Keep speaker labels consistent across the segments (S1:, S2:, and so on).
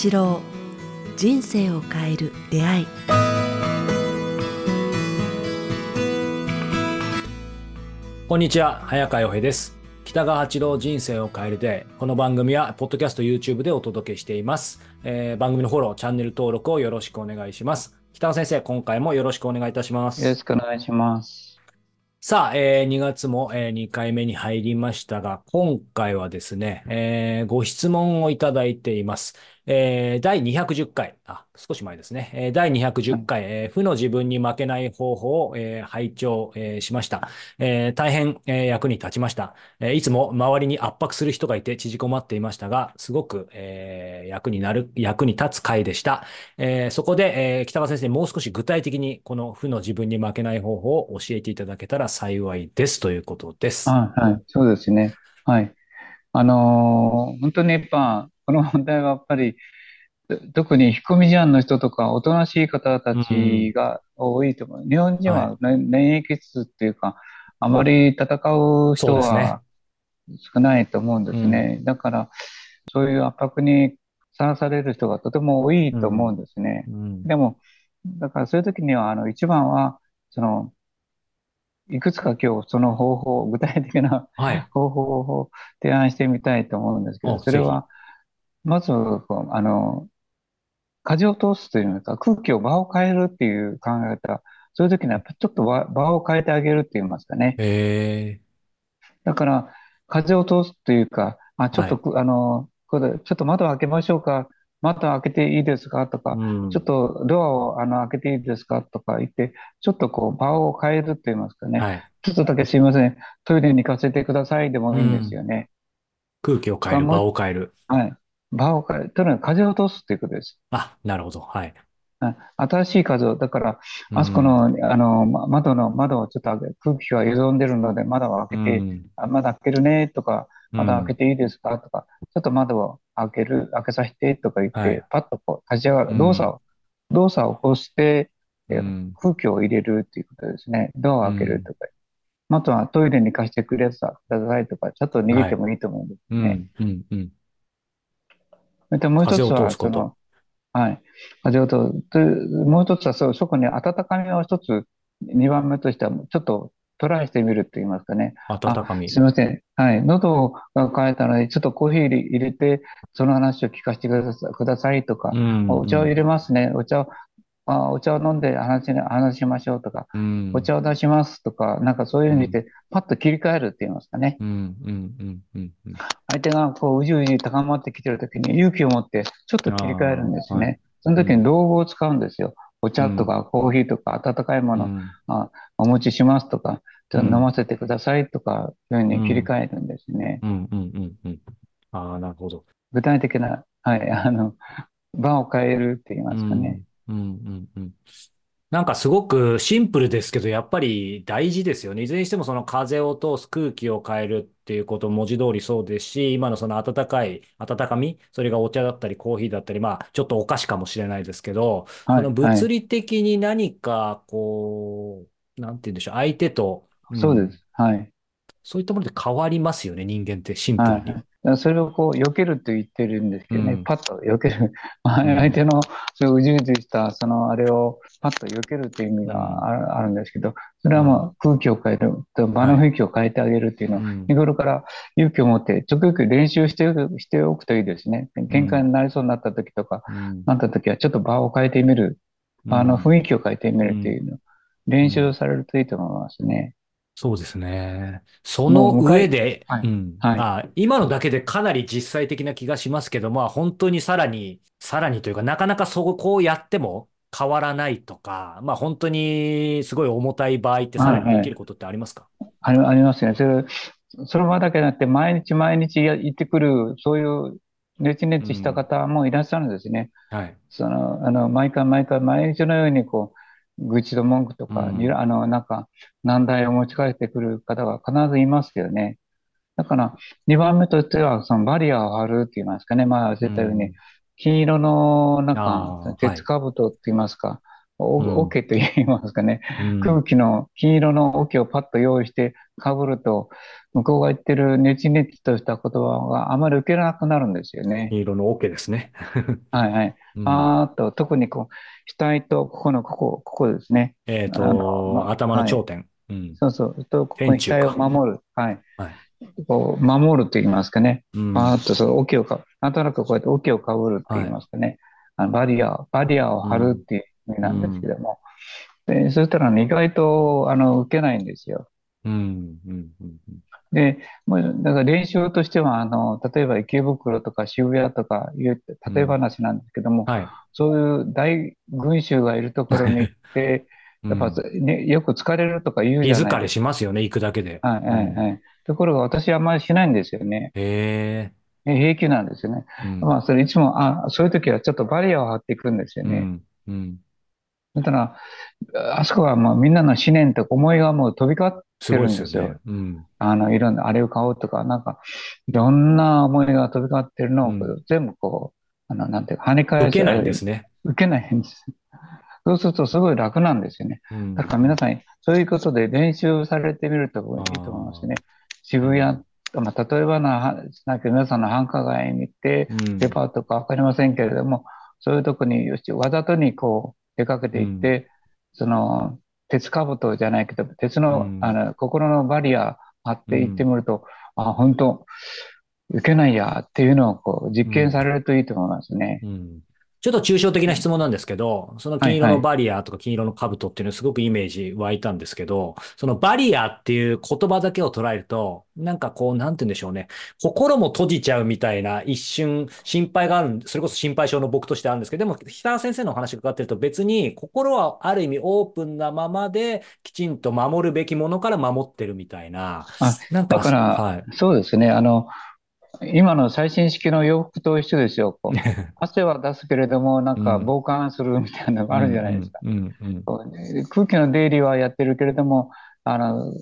S1: 八郎人生を変える出会い。
S2: こんにちは早川洋平です。北川八郎人生を変える出会い。この番組はポッドキャスト YouTube でお届けしています、えー、番組のフォローチャンネル登録をよろしくお願いします。北川先生今回もよろしくお願いいたします。
S3: よろしくお願いします。
S2: さあ、えー、2月も、えー、2回目に入りましたが、今回はですね、えー、ご質問をいただいています。えー、第210回、あ、少し前ですね。えー、第210回、えー、負の自分に負けない方法を、えー、拝聴、えー、しました。えー、大変、えー、役に立ちました、えー。いつも周りに圧迫する人がいて縮こまっていましたが、すごく、えー、役になる、役に立つ回でした。えー、そこで、えー、北川先生、もう少し具体的にこの負の自分に負けない方法を教えていただけたら幸いですということです。
S3: あはい、そうですね。はい。あのー、本当にやっぱ、この問題はやっぱり、特に引っ込み思案の人とか、おとなしい方たちが多いと思う。うん、日本人は免疫質っていうか、あまり戦う人は少ないと思うんですね。うん、だから、そういう圧迫にさらされる人がとても多いと思うんですね。うん、でも、だからそういう時には、あの、一番は、その、いくつか今日その方法、具体的な方法を提案してみたいと思うんですけど、それは、まず、あの、風を通すというのか、空気を場を変えるっていう考え方、そういう時にはちょっと場を変えてあげるって言いますかね。
S2: へ
S3: だから、風を通すというか、あ、ちょっと、はい、あの、ちょっと窓を開けましょうか。窓開けていいですか？とか、うん、ちょっとドアをあの開けていいですか？とか言って、ちょっとこう場を変えるって言いますかね。はい、ちょっとだけすいません。トイレに行かせてくださいでもいいんですよね。
S2: うん、空気を変える、場を変える。
S3: はい。場を変える。とにかく風を通すということです。
S2: あ、なるほど。はい。
S3: 新しい風を、だから、あそこの、うん、あの、窓の、窓をちょっと開け、空気が歪んでるので、窓を開けて、うん、あ窓開けるね、とか、窓開けていいですか、とか、ちょっと窓を開ける、開けさせて、とか言って、はい、パッとこう、立ち上がる、動作を、動作を起こして、空気を入れるっていうことですね。ドアを開けるとか。あとはトイレに貸してくれさ、くださいとか、ちょっと逃げてもいいと思うんですね。はい、うんうんで、もう一つは、その、はい。風を通す。もう一つは、そ、そこに温かみを一つ、二番目としては、ちょっとトライしてみるって言いますかね。
S2: 温かみ。
S3: すみません。はい。喉が渇いたので、ちょっとコーヒー入れて、その話を聞かせてくださいとか、うんうん、お茶を入れますね。お茶をあお茶を飲んで話話しましょうとか、うん、お茶を出しますとか、なんかそういう意味で、パッと切り替えるって言いますかね。相手がこう、うじうじ高まってきてるときに勇気を持って、ちょっと切り替えるんですね。はい、その時に道具を使うんですよ。お茶とかコーヒーとか温かいもの、うん、あお持ちしますとか、ちょっと飲ませてくださいとか、そういうふうに切り替えるんですね。
S2: ああ、なるほど。
S3: 具体的な、はい、あの、場を変えるって言いますかね。うんうん
S2: うん。なんかすごくシンプルですけど、やっぱり大事ですよね。いずれにしてもその風を通す空気を変えるっていうこと文字通りそうですし、今のその温かい、温かみ、それがお茶だったりコーヒーだったり、まあちょっとお菓子かもしれないですけど、はい、その物理的に何かこう、なんて言うんでしょう、相手と、
S3: うん、そうです。はい。
S2: そういったもので変わりますよね、人間ってシンプルに。はい
S3: それをこう、避けると言ってるんですけどね、うん、パッと避ける。相手の、そういううじうじした、そのあれをパッと避けるという意味があるんですけど、それはまあ空気を変える、場の雰囲気を変えてあげるっていうのを、日頃から勇気を持って、ちょくちょく練習してしておくといいですね。喧嘩になりそうになった時とか、なった時はちょっと場を変えてみる。場の雰囲気を変えてみるっていうの。を練習されるといいと思いますね。
S2: そうですね。その上で、はい、うん、はい、あ、今のだけでかなり実際的な気がしますけど、まあ本当にさらに、さらにというか、なかなかそこをやっても変わらないとか、まあ本当にすごい重たい場合ってさらにできることってありますか、
S3: はいはい、ありますね。それ、その場だけじゃなくて、毎日毎日行ってくる、そういうネチネチした方もいらっしゃるんですね。
S2: うん、はい。
S3: その、あの、毎回毎回毎日のようにこう、愚痴と文句とか、うん、あの、なんか、難題を持ち帰ってくる方が必ずいますよね。だから、2番目としては、そのバリアを張るって言いますかね。まあ、絶対に、金色の、なんか、鉄兜って言いますか、お、桶と言いますかね、うん、空気の金色の桶をパッと用意して被ると、向こうが言ってるネチネチとした言葉があまり受けなくなるんですよね。
S2: 金色の桶ですね。
S3: はいはい。
S2: うん
S3: あーっと、特にこう、額とここのここ、ここですね。
S2: えっ
S3: あの
S2: と、
S3: ま
S2: 頭の頂点。うん。
S3: そうそう。と、ここに額を守る。はい。
S2: はい
S3: こう、守ると言いますかね。
S2: うん
S3: パーッとその桶をか、なんとなくこうやって桶をかぶるって言いますかね。あのバリア、バリアを張るっていうなんですけども。で、そしたらね、意外と、あの、受けないんですよ。
S2: うん。うん。うん。
S3: で、もう、だから練習としては、あの、例えば池袋とか渋谷とかいう例え話なんですけども、
S2: はい。
S3: そういう大群衆がいるところに行って、やっぱ、ね、よく疲れるとか言うじゃないです
S2: しますよね、行くだけで。
S3: か。はい、はい、はい。ところが私はあんまりしないんですよね。
S2: へ
S3: え平気なんですよね。
S2: え。うん。
S3: まあ、それいつも、あ、そういう時はちょっとバリアを張っていくんですよね。
S2: うん。うん。
S3: だから、あそこはもうみんなの思念とか思いがもう飛び交ってるんですよ。
S2: ね。うん。
S3: あの、いろんな、あれを買おうとか、なんか、いろんな思いが飛び交ってるのを
S2: うん
S3: 全部こう、あの、なんていうか、跳ね返す。
S2: 受けないんですね。
S3: 受けないんです。そうするとすごい楽なんですよね。
S2: うん
S3: だから皆さん、そういうことで練習されてみるといいと思いますね。渋谷、まあ、例えばな、なんか皆さんの繁華街に行って、
S2: うん
S3: デパートかわかりませんけれども、そういうとこによし、わざとにこう出かけていって、その、鉄兜じゃないけど、鉄の、
S2: うん。
S3: あの、心のバリア張っていってみると、あ、本当受けないやっていうのをこう実験されるといいと思いますね。
S2: うんちょっと抽象的な質問なんですけど、その金色のバリアとか金色の兜っていうのはすごくイメージ湧いたんですけど、そのバリアっていう言葉だけを捉えると、なんかこう、なんて言うんでしょうね。心も閉じちゃうみたいな一瞬心配がある、それこそ心配性の僕としてあるんですけど、でも北川先生のお話が伺ってると別に心はある意味オープンなままできちんと守るべきものから守ってるみたいな。
S3: あ
S2: なんか、
S3: だから
S2: はい。
S3: そうですね。あの、今の最新式の洋服と一緒ですよ。汗は出すけれども、なんか
S2: うん
S3: 防寒するみたいなのがあるじゃないですか。空気の出入りはやってるけれども、あの、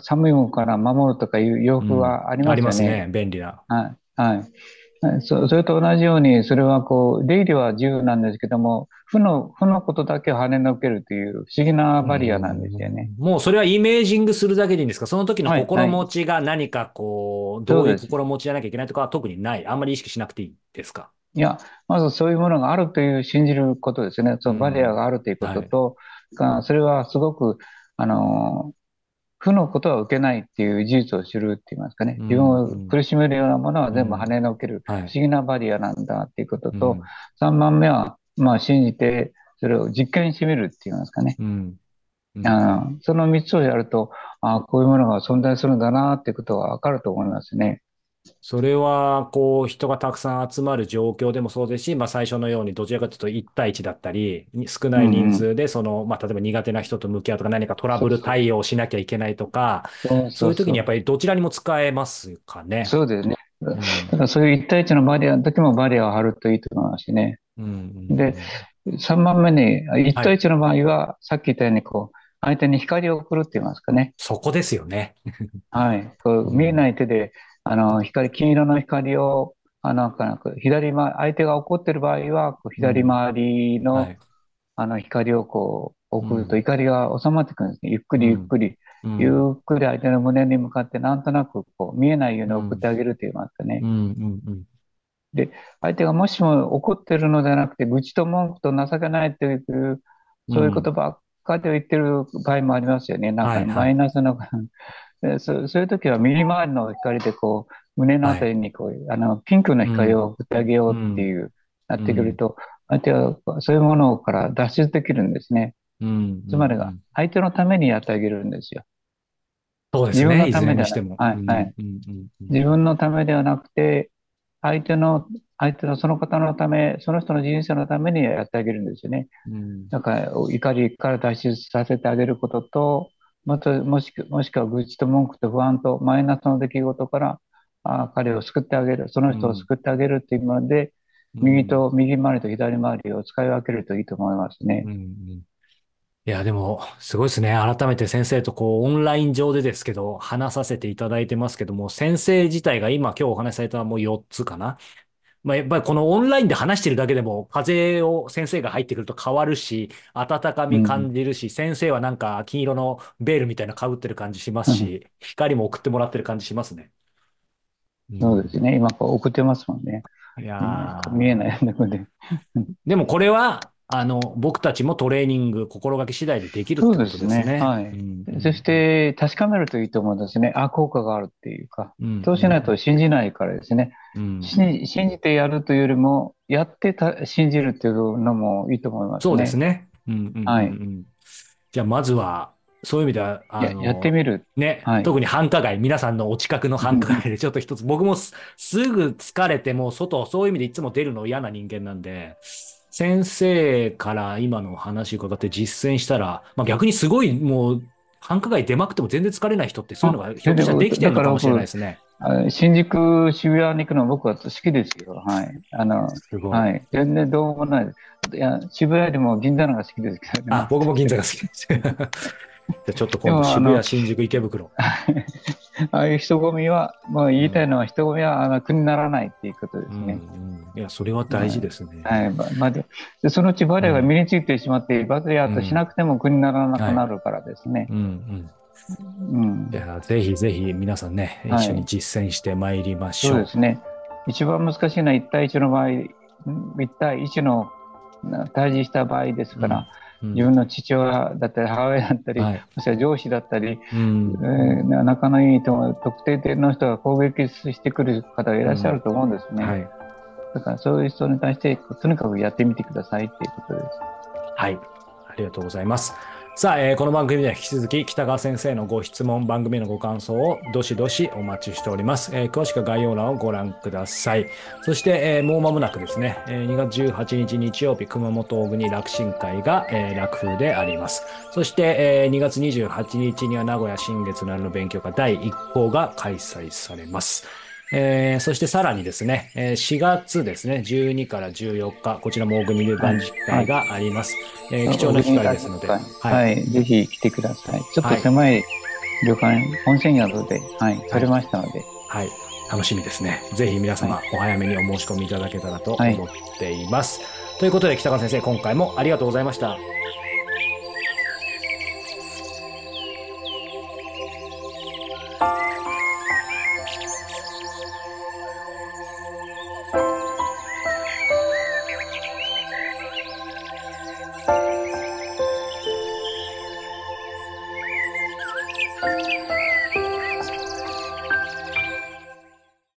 S3: 寒いものから守るとかいう洋服はあり
S2: あり
S3: まよね。
S2: ますすね。便利な。
S3: はい。はい。そそれと同じように、それはこう、出入りは自由なんですけども、負の、負のことだけを跳ねのけるという不思議なバリアなんですよね。
S2: もうそれはイメージングするだけでいいんですか？その時の
S3: はい
S2: 心持ちが何かこう、どういう心持ちじゃなきゃいけないとかは特にない。あんまり意識しなくていいですか？
S3: いや、まずそういうものがあるという信じることですね。その
S2: うん
S3: バリアがあるということと、がそれはすごく、あの、負のことは受けないっていう事実を知るって言いますかね。
S2: うん
S3: 自分を苦しめるようなものは全部跳ねのける。
S2: はい
S3: 不思。議なバリアなんだっていうことと、
S2: うん
S3: 3番目は、まあ信じて、それを実験してみるって言いますかね。あのその3つをやると、あこういうものが存在するんだなっていうことがわかると思いますね。
S2: それは、こう、人がたくさん集まる状況でもそうですし、まあ、最初のように、どちらかというと、1対1だったり、少ない人数で、その、まあ、例えば苦手な人と向き合うとか、何かトラブル対応しなきゃいけないとか、
S3: そう
S2: いう時にやっ
S3: ぱ
S2: ぱりどちらにも使えますかね。
S3: そうですね。
S2: うん
S3: だからそういう1対1のバリアの時もバリアを張るといいと思いますしね。
S2: うん
S3: で3番目に、1対1の場合は、さっき言ったように、こう、相手に光を送るって言いますかね。
S2: そこですよね。
S3: はい。こう見えない手で、あの、光、金色の光を、あの、なんかなんか左回、相手が怒ってる場合は、こう左回りの、
S2: はい。
S3: あの、光をこう、送ると
S2: うん
S3: 怒りが収まってくるんですね。ゆっくりゆっくり、
S2: うん
S3: ゆっくり相手の胸に向かって、なんとなく、こう、見えないように送ってあげると言いますかね
S2: う。んうんうん
S3: 相手がもしも怒ってるのではなくて、愚痴と文句と情けないという、そういうことばっかりを言ってる場合もありますよね。なん
S2: はいはい
S3: かマイナスの、でそそういう時は右回りの光でこう、胸のあたりにこう、あの、ピンクの光を送ってあげようっていう、なってくると、相手はそういうものから脱出できるんですね。
S2: うん
S3: つまりが、相手のためにやってあげるんですよ。
S2: そうですね。
S3: 自分のため
S2: にしても。
S3: はいはい
S2: うんうんうん
S3: 自分のためではなくて、相手の、相手のその方のため、その人の人生のためにやってあげるんですよね。
S2: うん
S3: だから、怒りから脱出させてあげることと、また、もしく、もしくは愚痴と文句と不安とマイナスの出来事から、あ彼を救ってあげる、その人を救ってあげるっていうので、右と、右回りと左回りを使い分けるといいと思いますね
S2: うん。うんいや、でも、すごいですね。改めて先生とこう、オンライン上でですけど、話させていただいてますけども、先生自体が今今日お話しされたもう4つかな。まあ、やっぱりこのオンラインで話してるだけでも、風を先生が入ってくると変わるし、温かみ感じるし、先生はなんか金色のベールみたいな被ってる感じしますし、光も送ってもらってる感じしますね。
S3: そうですね。今こう送ってますもんね。
S2: いやー
S3: 見えないので。
S2: でもこれは、あの、僕たちもトレーニング、心がけ次第でできるってことですね。
S3: そうですねはい
S2: うん
S3: そして確かめるといいと思うんですね。あ、効果があるっていうか。
S2: うん
S3: そうしないと信じないからですね。
S2: うん
S3: 信じてやるというよりも、やってた信じるっていうのもいいと思いますね。
S2: そうですね。うんうんうんうん
S3: はい
S2: じゃあ、まずは、そういう意味では、あの、
S3: ややってみる。
S2: ね、
S3: はい
S2: 特に繁華街、皆さんのお近くの繁華街でちょっと一つ、僕もすすぐ疲れて、もう外、そういう意味でいつも出るの嫌な人間なんで、先生から今の話伺って実践したら、まあ、逆にすごいもう、繁華街出まくっても全然疲れない人ってそういうのが
S3: あ
S2: ひょっとしたらできてるのかもしれないですね。
S3: あ新宿、渋谷に行くの僕は好きですよ。はい。あの。はい。全然どうもない。いや、渋谷よりも銀座の方が好きですけどね。
S2: あ、僕も銀座が好きです。じゃあちょっと今度渋谷、新宿、池袋。
S3: ああいう人混みは、もう言いたいのは人混みはあの苦にならないっていうことですね。
S2: うんうんいや、それは大事ですね。
S3: はい。ままあででそのうちバレエが身についてしまって、バレエアートしなくても苦にならなくなるからですね。
S2: うんうん。
S3: うん
S2: い。や、ぜひぜひ皆さんね、
S3: はい
S2: 一緒に実践してまいりましょう。
S3: そうですね。一番難しいのは1対1の場合、1対1のな対峙した場合ですから、
S2: うん
S3: 自分の父親だったり母親だったり、
S2: はい
S3: もしくは上司だったり、
S2: うん
S3: えー仲のいいと特定の人が攻撃してくる方がいらっしゃると思うんですね。
S2: はい。
S3: だからそういう人に対してとにかくやってみてくださいっていうことです。
S2: はい。ありがとうございます。さあ、えーこの番組では引き続き北川先生のご質問、番組のご感想をどしどしお待ちしております。えー詳しくは概要欄をご覧ください。そして、えーもう間もなくですね、えー2月18日日曜日、熊本大国楽神会が、えー楽風であります。そして、えー2月28日には名古屋新月なるの勉強会第1項が開催されます。えーそしてさらにですね、えー4月ですね、12から14日、こちらも大組で断食会があります。えー貴重な機会ですので、
S3: はい、
S2: はい。
S3: ぜひ来てください。ちょっと狭い旅館、温泉宿で、はい、取れましたので、
S2: はい。楽しみですね。ぜひ皆様、お早めにお申し込みいただけたらと思っています。ということで、北川先生、今回もありがとうございました。